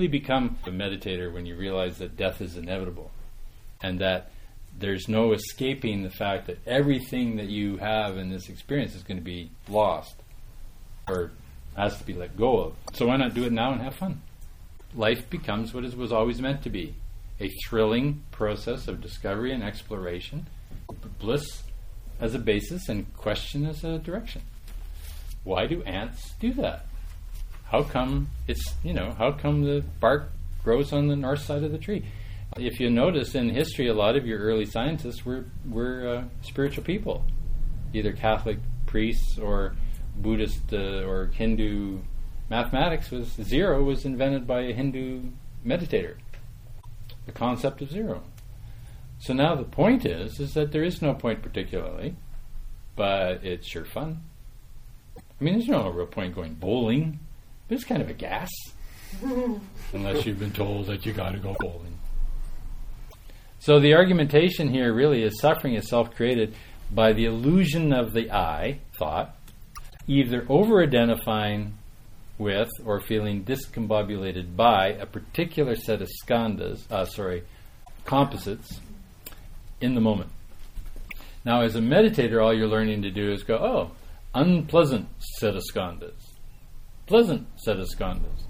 really become a meditator when you realize that death is inevitable and that there's no escaping the fact that everything that you have in this experience is going to be lost or has to be let go of. So why not do it now and have fun? Life becomes what it was always meant to be a thrilling process of discovery and exploration, bliss as a basis and question as a direction. Why do ants do that? How come it's, you know, how come the bark grows on the north side of the tree? If you notice in history, a lot of your early scientists were, were uh, spiritual people, either Catholic priests or Buddhist uh, or Hindu. Mathematics was zero was invented by a Hindu meditator. The concept of zero. So now the point is, is that there is no point particularly, but it's sure fun. I mean, there's no real point going bowling, it's kind of a gas, unless you've been told that you got to go bowling. So the argumentation here really is suffering is self-created by the illusion of the I thought, either over-identifying with or feeling discombobulated by a particular set of skandhas, uh, sorry, composites in the moment. Now, as a meditator, all you're learning to do is go, oh, unpleasant set of skandhas, pleasant set of skandhas.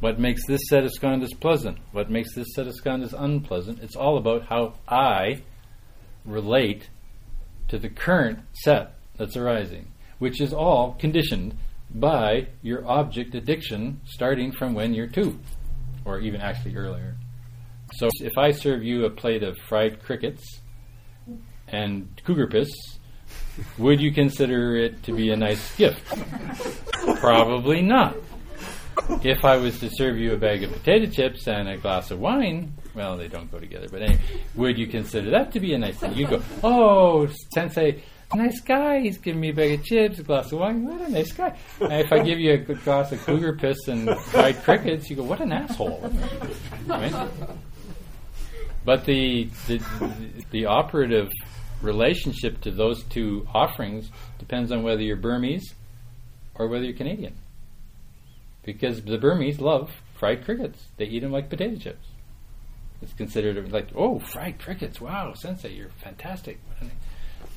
What makes this set of skandhas pleasant? What makes this set of skandhas unpleasant? It's all about how I relate to the current set that's arising, which is all conditioned by your object addiction starting from when you're two, or even actually earlier. So if I serve you a plate of fried crickets and cougar piss, would you consider it to be a nice gift? Probably not. If I was to serve you a bag of potato chips and a glass of wine, well, they don't go together, but anyway, would you consider that to be a nice thing? You go, oh, sensei, nice guy. He's giving me a bag of chips, a glass of wine. What a nice guy. And if I give you a glass of cougar piss and fried crickets, you go, what an asshole. Right? But the, the, the operative relationship to those two offerings depends on whether you're Burmese or whether you're Canadian. Because the Burmese love fried crickets. They eat them like potato chips. It's considered like, oh, fried crickets. Wow, sensei, you're fantastic.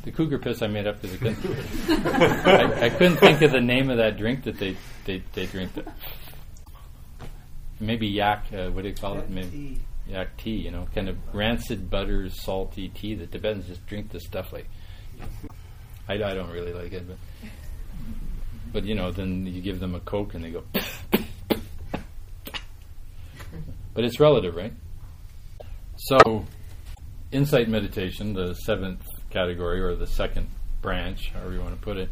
The cougar piss I made up because I couldn't, I, I, couldn't think of the name of that drink that they, they, they drink. Maybe yak, uh, what do you call it? Maybe yak tea, you know, kind of rancid butter, salty tea. The Tibetans just drink this stuff like. I, I don't really like it, but but you know, then you give them a coke and they go. but it's relative, right? So, insight meditation, the seventh category or the second branch, however you want to put it,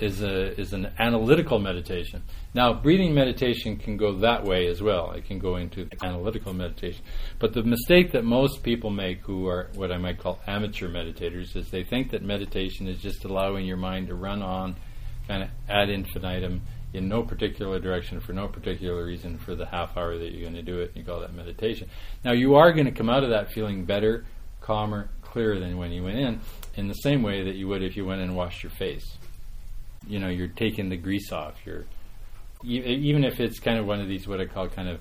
is a is an analytical meditation. Now, breathing meditation can go that way as well. It can go into analytical meditation. But the mistake that most people make who are what I might call amateur meditators is they think that meditation is just allowing your mind to run on kind of ad infinitum in no particular direction for no particular reason for the half hour that you're going to do it. And You call that meditation. Now, you are going to come out of that feeling better, calmer, clearer than when you went in, in the same way that you would if you went and washed your face. You know, you're taking the grease off. You're even if it's kind of one of these what I call kind of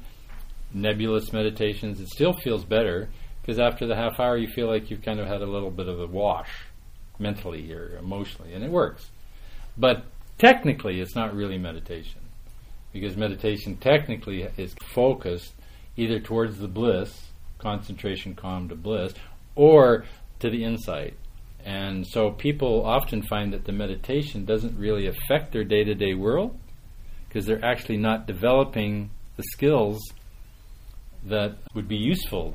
nebulous meditations, it still feels better because after the half hour you feel like you've kind of had a little bit of a wash mentally or emotionally, and it works. But technically, it's not really meditation because meditation technically is focused either towards the bliss, concentration, calm to bliss, or to the insight. And so people often find that the meditation doesn't really affect their day to day world because they're actually not developing the skills that would be useful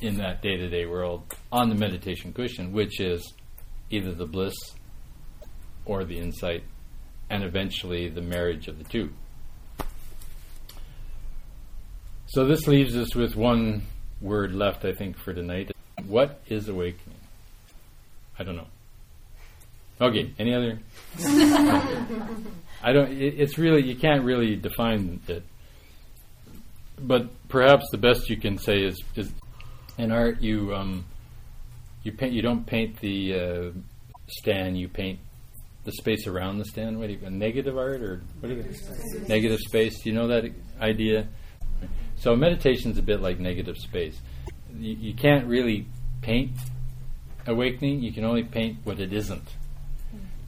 in that day to day world on the meditation cushion, which is either the bliss or the insight, and eventually the marriage of the two. So this leaves us with one word left, I think, for tonight. What is awakening? I don't know. Okay, any other? I don't. It, it's really you can't really define it, but perhaps the best you can say is is in art you um, you paint you don't paint the uh, stand you paint the space around the stand. What do you, a negative art or what is it? Negative space. You know that idea. So meditation's a bit like negative space. You, you can't really paint awakening. You can only paint what it isn't.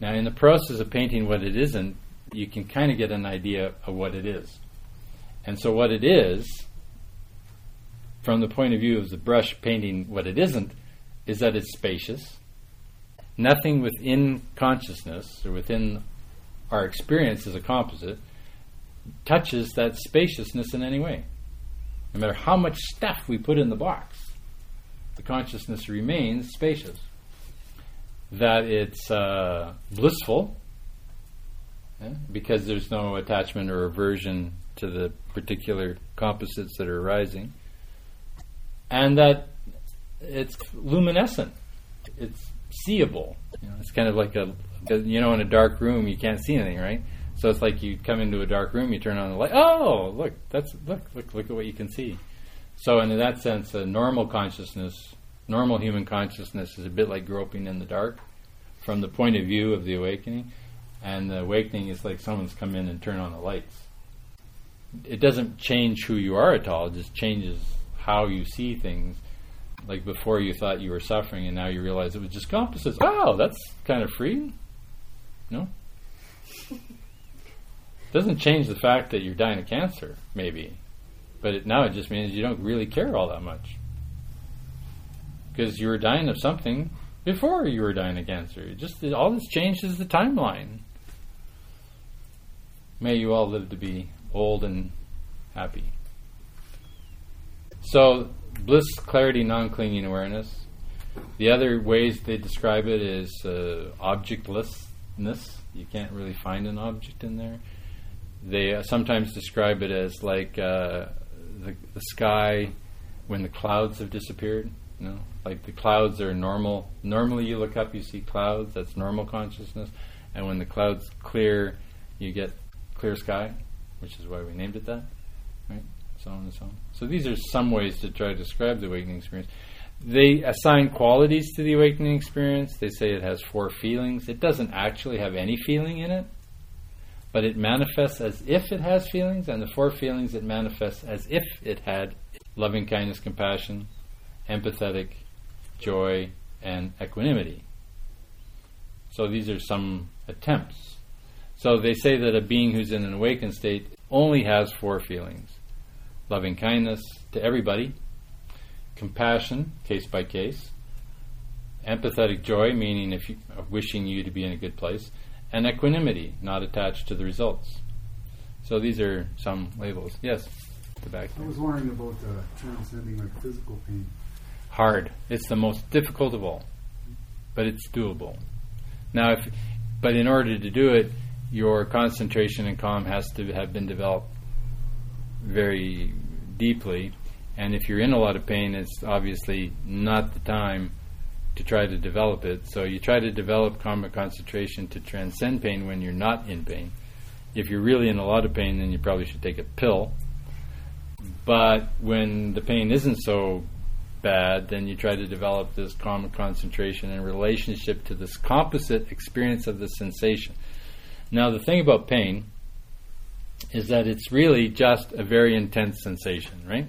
Now, in the process of painting what it isn't, you can kind of get an idea of what it is. And so, what it is, from the point of view of the brush painting what it isn't, is that it's spacious. Nothing within consciousness or within our experience as a composite touches that spaciousness in any way. No matter how much stuff we put in the box, consciousness remains spacious. That it's uh, blissful, yeah, because there's no attachment or aversion to the particular composites that are arising, and that it's luminescent, it's seeable. You know, it's kind of like a, you know, in a dark room you can't see anything, right? So it's like you come into a dark room, you turn on the light. Oh, look, that's look, look, look at what you can see. So, in that sense, a normal consciousness, normal human consciousness, is a bit like groping in the dark, from the point of view of the awakening. And the awakening is like someone's come in and turned on the lights. It doesn't change who you are at all. It just changes how you see things. Like before, you thought you were suffering, and now you realize it was just composites. Wow, that's kind of free. No. Doesn't change the fact that you're dying of cancer, maybe, but it, now it just means you don't really care all that much because you were dying of something before you were dying of cancer. Just all this changes the timeline. May you all live to be old and happy. So, bliss, clarity, non clinging awareness. The other ways they describe it is uh, objectlessness. You can't really find an object in there. They uh, sometimes describe it as like uh, the, the sky when the clouds have disappeared. Like the clouds are normal. Normally, you look up, you see clouds. That's normal consciousness. And when the clouds clear, you get clear sky, which is why we named it that. Right? So on and so on. So these are some ways to try to describe the awakening experience. They assign qualities to the awakening experience. They say it has four feelings. It doesn't actually have any feeling in it but it manifests as if it has feelings, and the four feelings it manifests as if it had loving kindness, compassion, empathetic, joy, and equanimity. So these are some attempts. So they say that a being who's in an awakened state only has four feelings loving kindness to everybody, compassion, case by case, empathetic joy, meaning if you, wishing you to be in a good place, and equanimity, not attached to the results. So these are some labels. Yes, the back. I was wondering about uh, transcending like physical pain. Hard. It's the most difficult of all, but it's doable. Now, if but in order to do it, your concentration and calm has to have been developed very deeply. And if you're in a lot of pain, it's obviously not the time to try to develop it. So you try to develop karma concentration to transcend pain when you're not in pain. If you're really in a lot of pain, then you probably should take a pill. But when the pain isn't so bad, then you try to develop this karma concentration in relationship to this composite experience of the sensation. Now, the thing about pain is that it's really just a very intense sensation, right?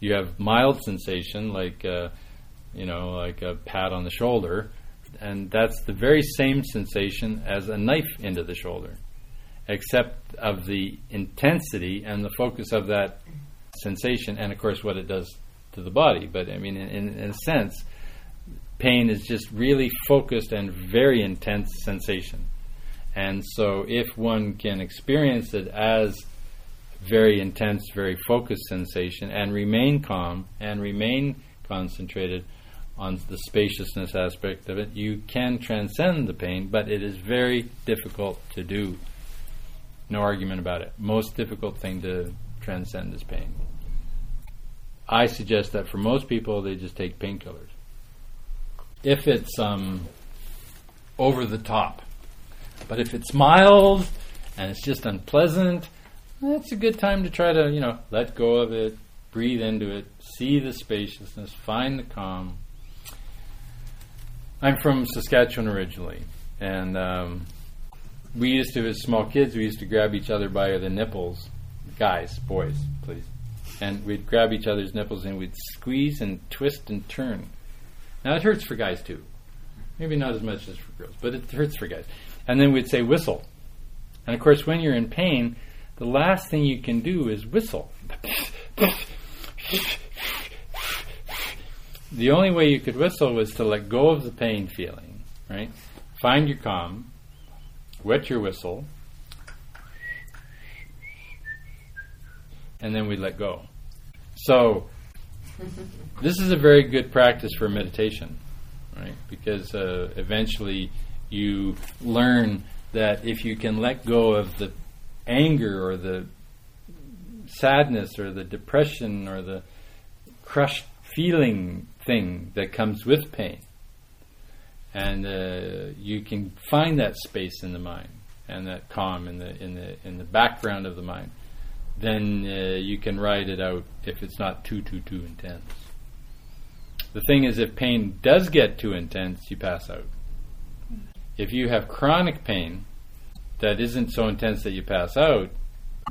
You have mild sensation, like uh, you know, like a pat on the shoulder, and that's the very same sensation as a knife into the shoulder, except of the intensity and the focus of that sensation, and of course what it does to the body. But I mean, in, in a sense, pain is just really focused and very intense sensation. And so, if one can experience it as very intense, very focused sensation and remain calm and remain concentrated, on the spaciousness aspect of it, you can transcend the pain, but it is very difficult to do. No argument about it. Most difficult thing to transcend is pain. I suggest that for most people, they just take painkillers. If it's um, over the top, but if it's mild and it's just unpleasant, that's a good time to try to, you know, let go of it, breathe into it, see the spaciousness, find the calm, I'm from Saskatchewan originally, and um, we used to, as small kids, we used to grab each other by the nipples. Guys, boys, please. And we'd grab each other's nipples and we'd squeeze and twist and turn. Now it hurts for guys too. Maybe not as much as for girls, but it hurts for guys. And then we'd say whistle. And of course, when you're in pain, the last thing you can do is whistle. the only way you could whistle was to let go of the pain feeling, right? Find your calm, wet your whistle, and then we let go. So, this is a very good practice for meditation, right? Because uh, eventually you learn that if you can let go of the anger or the sadness or the depression or the crushed feeling thing that comes with pain, and uh, you can find that space in the mind and that calm in the in the in the background of the mind then uh, you can ride it out if it's not too, too, too intense. The thing is, if pain does get too intense, you pass out. If you have chronic pain that isn't so intense that you pass out,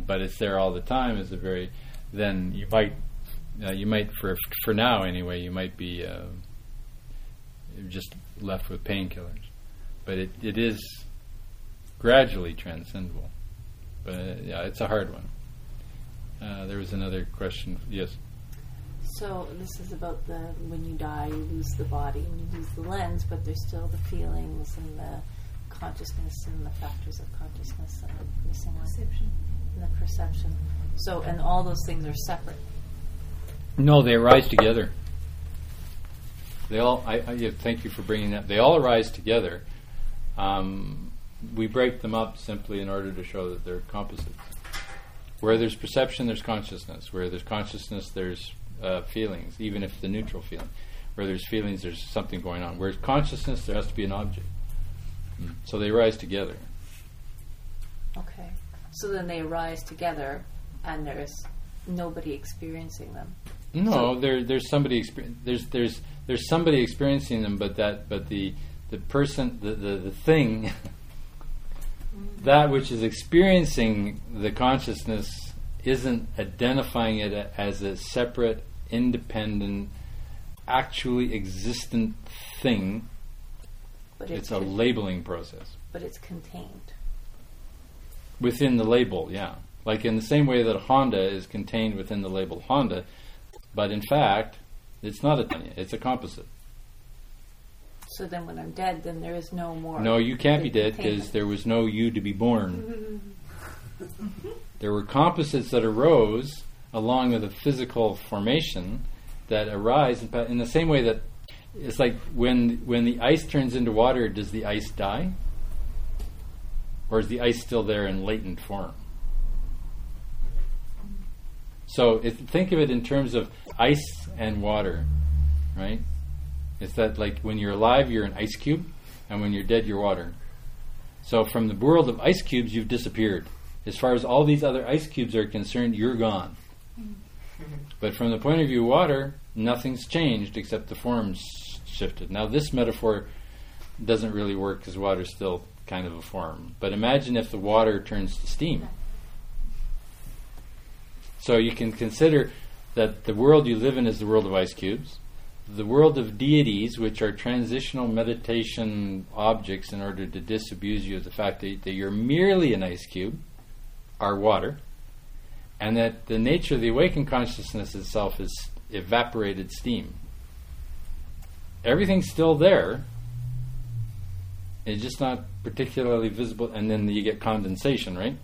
but it's there all the time, is a very then you might uh, you might for for now anyway you might be uh, just left with painkillers, but it, it is gradually transcendable. But uh, yeah, it's a hard one. Uh, there was another question. Yes. So this is about the when you die, you lose the body, and you lose the lens, but there's still the feelings and the consciousness and the factors of consciousness and the missing perception. And the perception. So, and all those things are separate. No, they arise together. They all. I, I thank you for bringing that. They all arise together. Um, we break them up simply in order to show that they're composites. Where there's perception, there's consciousness. Where there's consciousness, there's uh, feelings, even if the neutral feeling. Where there's feelings, there's something going on. Whereas consciousness, there has to be an object. Mm. So they rise together. Okay. So then they arise together, and there's nobody experiencing them. No, so there, there's somebody exper- there's there's there's somebody experiencing them, but that but the the person the the, the thing that which is experiencing the consciousness isn't identifying it as a separate, independent, actually existent thing. But it's, it's a con- labeling process. But it's contained. Within the label, yeah. Like in the same way that Honda is contained within the label Honda, but in fact, it's not a Tanya, it's a composite. So then, when I'm dead, then there is no more. No, you can't be dead because there was no you to be born. there were composites that arose along with a physical formation that arise in the same way that it's like when when the ice turns into water, does the ice die, or is the ice still there in latent form? So if, think of it in terms of ice and water, right? It's that like when you're alive, you're an ice cube, and when you're dead, you're water. So from the world of ice cubes, you've disappeared. As far as all these other ice cubes are concerned, you're gone. Mm-hmm. But from the point of view of water, nothing's changed except the form's shifted. Now, this metaphor doesn't really work because water's still kind of a form. But imagine if the water turns to steam. So you can consider that the world you live in is the world of ice cubes the world of deities, which are transitional meditation objects in order to disabuse you of the fact that, that you're merely an ice cube, are water, and that the nature of the awakened consciousness itself is evaporated steam. Everything's still there, it's just not particularly visible, and then you get condensation, right?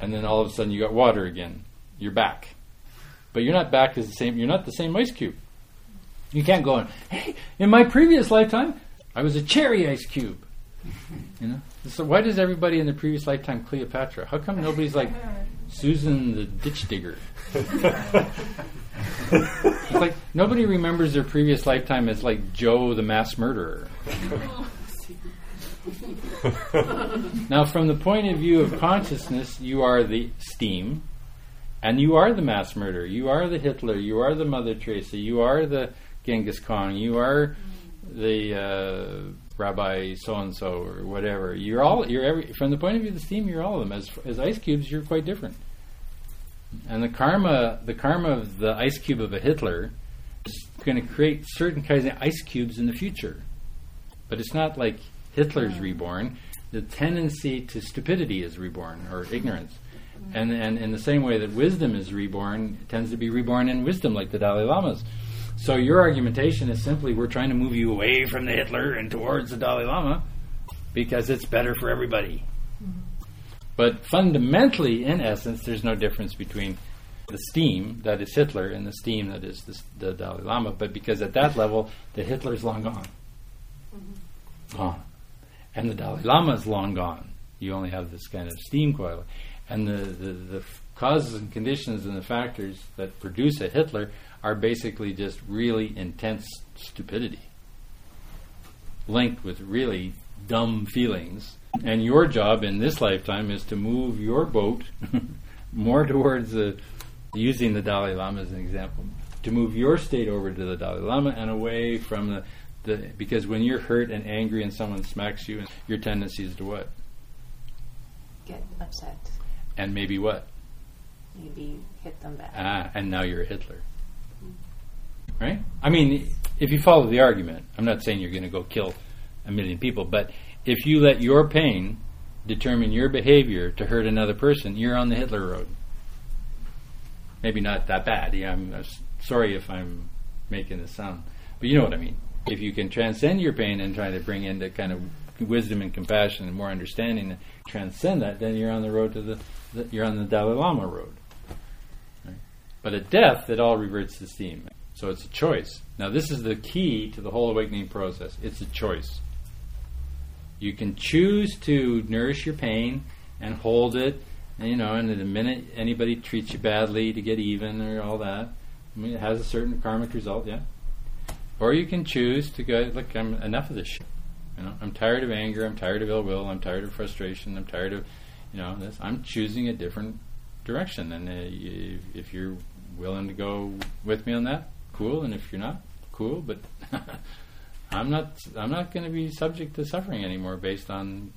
And then all of a sudden you got water again. You're back. But you're not back as the same, you're not the same ice cube. You can't go on, hey, in my previous lifetime, I was a cherry ice cube. You know? So why does everybody in the previous lifetime Cleopatra? How come nobody's like Susan the ditch digger? it's like nobody remembers their previous lifetime as like Joe the mass murderer. now, from the point of view of consciousness, you are the steam, and you are the mass murderer. You are the Hitler. You are the Mother Teresa. You are the Genghis Khan. You are the uh, Rabbi so and so or whatever. You're all you're every from the point of view of the steam. You're all of them. As as ice cubes, you're quite different. And the karma, the karma of the ice cube of a Hitler is going to create certain kinds of ice cubes in the future. But it's not like Hitler's reborn. The tendency to stupidity is reborn, or ignorance. And, and in the same way that wisdom is reborn, tends to be reborn in wisdom, like the Dalai Lama's. So your argumentation is simply we're trying to move you away from the Hitler and towards the Dalai Lama because it's better for everybody. But fundamentally, in essence, there's no difference between the steam that is Hitler and the steam that is the, the Dalai Lama. But because at that level, the Hitler is long gone. Mm-hmm. Gone. And the Dalai Lama is long gone. You only have this kind of steam coil. And the, the, the causes and conditions and the factors that produce a Hitler are basically just really intense stupidity linked with really dumb feelings. And your job in this lifetime is to move your boat more towards the, using the Dalai Lama as an example, to move your state over to the Dalai Lama and away from the, the because when you're hurt and angry and someone smacks you, your tendency is to what? Get upset. And maybe what? Maybe hit them back. Ah, and now you're a Hitler. Right? I mean, if you follow the argument, I'm not saying you're going to go kill a million people, but if you let your pain determine your behavior to hurt another person, you're on the Hitler road. Maybe not that bad. Yeah, I'm, sorry if I'm making this sound, but you know what I mean. If you can transcend your pain and try to bring in the kind of wisdom and compassion and more understanding and transcend that, then you're on the road to the, the you're on the Dalai Lama road. But at death, it all reverts to steam. So it's a choice. Now, this is the key to the whole awakening process. It's a choice. You can choose to nourish your pain and hold it, and, you know, and the minute anybody treats you badly to get even or all that, I mean, it has a certain karmic result, yeah. Or you can choose to go, look, I'm enough of this shit. You know, I'm tired of anger. I'm tired of ill will. I'm tired of frustration. I'm tired of, you know, this. I'm choosing a different direction. And uh, if you're willing to go with me on that, cool. And if you're not, cool. But I'm not. I'm not going to be subject to suffering anymore based on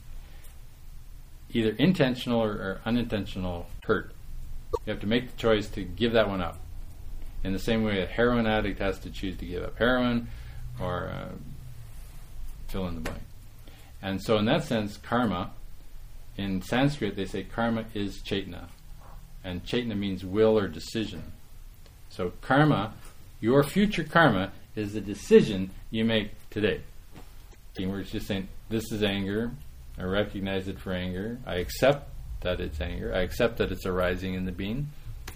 either intentional or, or unintentional hurt. You have to make the choice to give that one up. In the same way, a heroin addict has to choose to give up heroin, or uh, fill in the blank. And so, in that sense, karma, in Sanskrit, they say karma is chaitana. And chaitana means will or decision. So, karma, your future karma, is the decision you make today. Words, just saying, this is anger. I recognize it for anger. I accept that it's anger. I accept that it's arising in the being.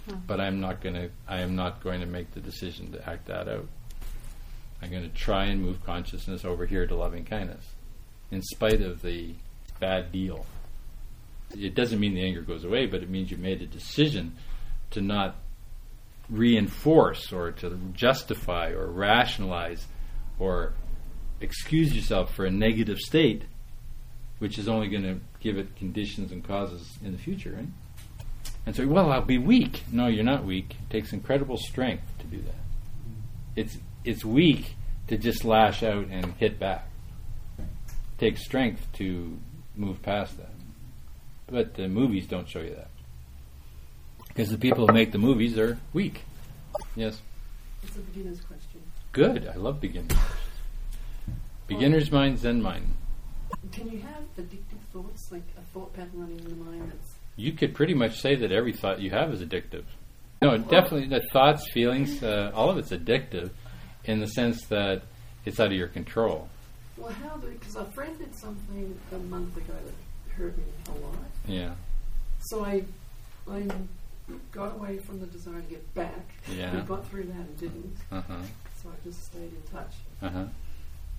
Hmm. But I'm not going to. I am not going to make the decision to act that out. I'm going to try and move consciousness over here to loving kindness, in spite of the bad deal. It doesn't mean the anger goes away, but it means you made a decision to not reinforce or to justify or rationalize or excuse yourself for a negative state, which is only going to give it conditions and causes in the future, right? And so, well, I'll be weak. No, you're not weak. It takes incredible strength to do that. It's it's weak to just lash out and hit back. It takes strength to move past that. But the movies don't show you that. Because the people who make the movies are weak. Yes. It's a beginner's question. Good. I love beginners. Beginner's mind, Zen mind. Can you have addictive thoughts, like a thought pattern running in the mind that's You could pretty much say that every thought you have is addictive. No, definitely, the thoughts, feelings, uh, all of it's addictive in the sense that it's out of your control. well, how do? Because a friend did something a month ago that hurt me a lot. Yeah. So I, I got away from the desire to get back. Yeah. We got through that and didn't. Uh huh. So I just stayed in touch. Uh huh.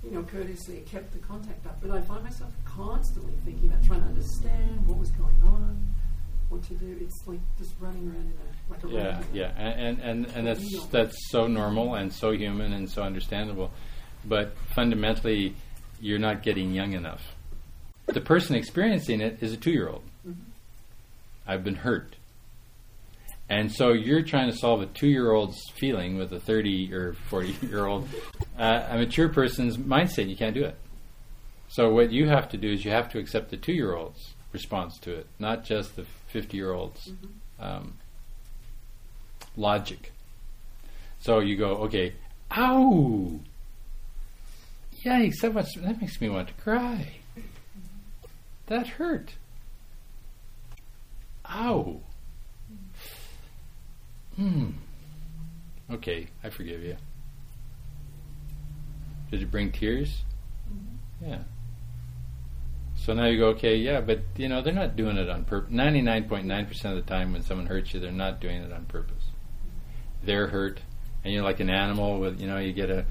You know, courteously kept the contact up. But I find myself constantly thinking about trying to understand what was going on, what to do. It's like just running around in a like a Yeah, yeah, and and, and, and that's that's so normal and so human and so understandable, but fundamentally, you're not getting young enough. The person experiencing it is a two-year-old. I've been hurt, and so you're trying to solve a two-year-old's feeling with a thirty or forty-year-old, uh, a mature person's mindset. You can't do it. So what you have to do is you have to accept the two-year-old's response to it, not just the fifty-year-old's um, logic. So you go, okay, ow, yikes, that, must, that makes me want to cry. That hurt. Ow. Hmm. Okay, I forgive you. Did it bring tears? Yeah. So now you go, okay, yeah, but you know they're not doing it on purpose. Ninety-nine point nine percent of the time, when someone hurts you, they're not doing it on purpose. They're hurt, and you're like an animal with, you know, you get a,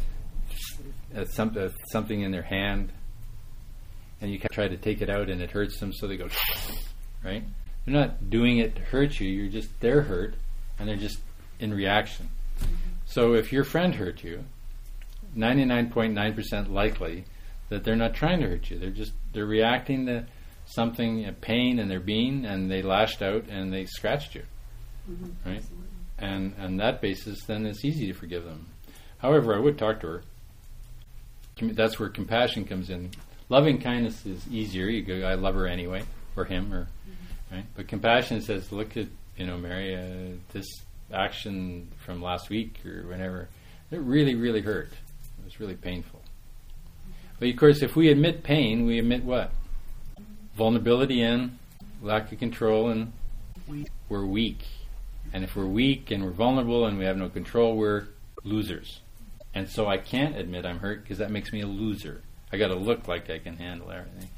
a, some, a something in their hand, and you try to take it out, and it hurts them, so they go, right? They're not doing it to hurt you. You're just they're hurt, and they're just in reaction. So if your friend hurt you, 99.9% likely that they're not trying to hurt you. They're just they're reacting to something, a pain in their being, and they lashed out and they scratched you, Mm-hmm. right? And and that basis, then it's easy to forgive them. However, I would talk to her. That's where compassion comes in. Loving kindness is easier. You go, I love her anyway, or him, or right. But compassion says, look at you know, Mary, uh, this action from last week or whenever, it really, really hurt. It was really painful. But of course, if we admit pain, we admit what? Vulnerability and lack of control, and we're weak. And if we're weak and we're vulnerable and we have no control, we're losers. And so I can't admit I'm hurt because that makes me a loser. I got to look like I can handle everything,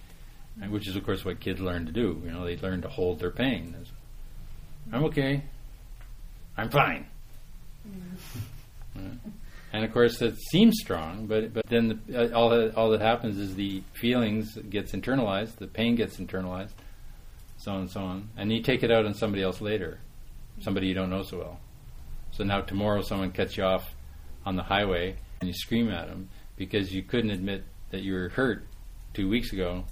and which is of course what kids learn to do. You know, they learn to hold their pain. I'm okay. I'm fine. Right. And of course, it seems strong, but but then the, uh, all that all that happens is the feelings gets internalized, the pain gets internalized, so on and so on, and you take it out on somebody else later, somebody you don't know so well. So now tomorrow, someone cuts you off on the highway, and you scream at them because you couldn't admit that you were hurt two weeks ago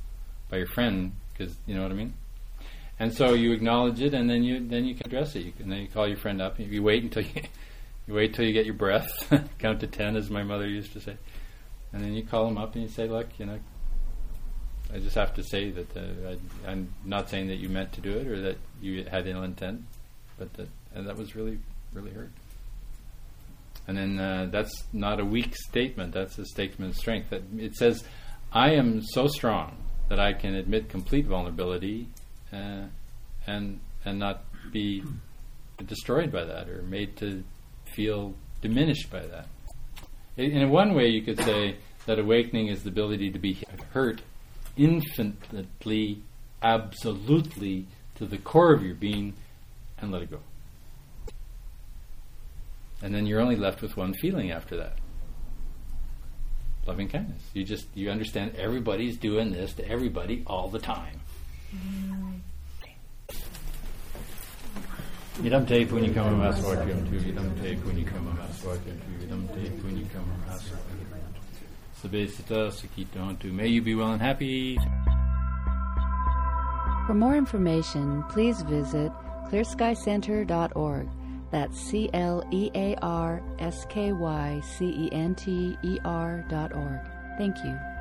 by your friend, because you know what I mean. And so you acknowledge it, and then you then you can address it. You can, then you call your friend up. You wait until you you wait till you get your breath, count to ten, as my mother used to say, and then you call them up and you say, "Look, you know, I just have to say that uh, I, I'm not saying that you meant to do it or that you had ill intent, but that and that was really really hurt." And then uh, that's not a weak statement. That's a statement of strength. That it says, "I am so strong that I can admit complete vulnerability." Uh, and and not be destroyed by that or made to feel diminished by that. In, one way, you could say that awakening is the ability to be hurt infinitely, absolutely to the core of your being, and let it go. And then you're only left with one feeling after that. Loving kindness. You just you understand everybody's doing this to everybody all the time. Idam te punicam amas ortium tu, idam te amas ortium tu, idam te amas ortium tu. Sabesita sakiton tu. May you be well and happy. For more information, please visit clearskycenter.org. That's C L E A R S K Y C E N T E R dot org. Thank you.